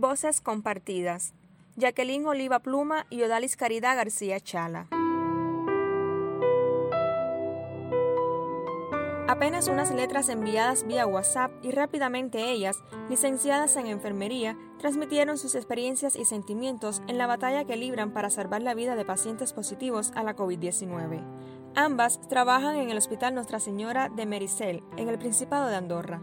Voces compartidas. Jacqueline Oliva Pluma y Odalis Caridad García Chala. Apenas unas letras enviadas vía WhatsApp y rápidamente ellas, licenciadas en enfermería, transmitieron sus experiencias y sentimientos en la batalla que libran para salvar la vida de pacientes positivos a la COVID-19. Ambas trabajan en el Hospital Nuestra Señora de Mericel, en el Principado de Andorra.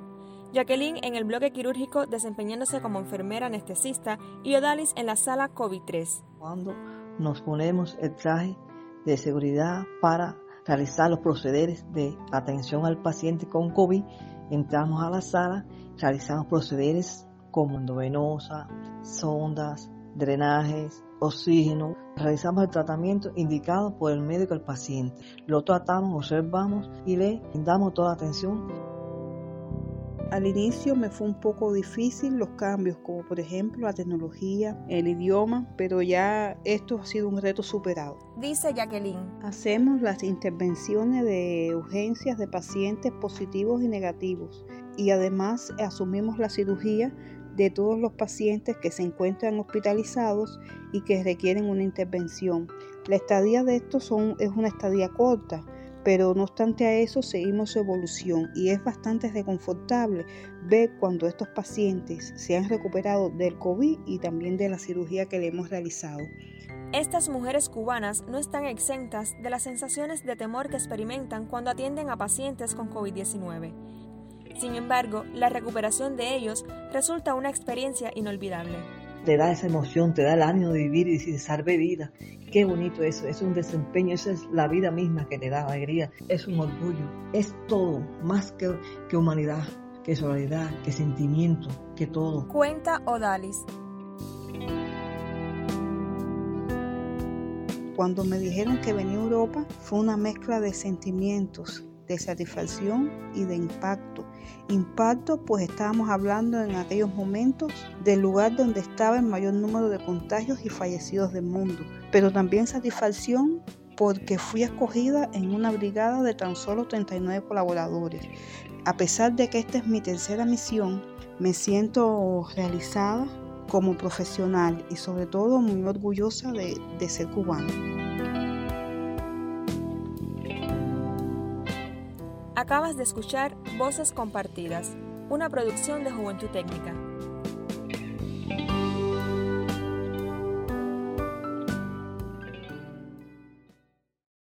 Jacqueline en el bloque quirúrgico desempeñándose como enfermera anestesista y Odalis en la sala COVID-3. Cuando nos ponemos el traje de seguridad para realizar los procederes de atención al paciente con COVID, entramos a la sala, realizamos procederes como endovenosa, sondas, drenajes, oxígeno. Realizamos el tratamiento indicado por el médico al paciente. Lo tratamos, observamos y le damos toda atención al inicio me fue un poco difícil los cambios, como por ejemplo la tecnología, el idioma, pero ya esto ha sido un reto superado. Dice Jacqueline. Hacemos las intervenciones de urgencias de pacientes positivos y negativos y además asumimos la cirugía de todos los pacientes que se encuentran hospitalizados y que requieren una intervención. La estadía de estos son, es una estadía corta, pero no obstante a eso seguimos su evolución y es bastante reconfortable ver cuando estos pacientes se han recuperado del COVID y también de la cirugía que le hemos realizado. Estas mujeres cubanas no están exentas de las sensaciones de temor que experimentan cuando atienden a pacientes con COVID-19. Sin embargo, la recuperación de ellos resulta una experiencia inolvidable te da esa emoción, te da el ánimo de vivir y decir, salve vida. Qué bonito eso, es un desempeño, esa es la vida misma que te da alegría, es un orgullo, es todo, más que, que humanidad, que solidaridad, que sentimiento, que todo. Cuenta Odalis. Cuando me dijeron que venía a Europa fue una mezcla de sentimientos, de satisfacción y de impacto. Impacto pues estábamos hablando en aquellos momentos del lugar donde estaba el mayor número de contagios y fallecidos del mundo, pero también satisfacción porque fui escogida en una brigada de tan solo 39 colaboradores. A pesar de que esta es mi tercera misión, me siento realizada como profesional y sobre todo muy orgullosa de, de ser cubana. Acabas de escuchar Voces Compartidas, una producción de Juventud Técnica.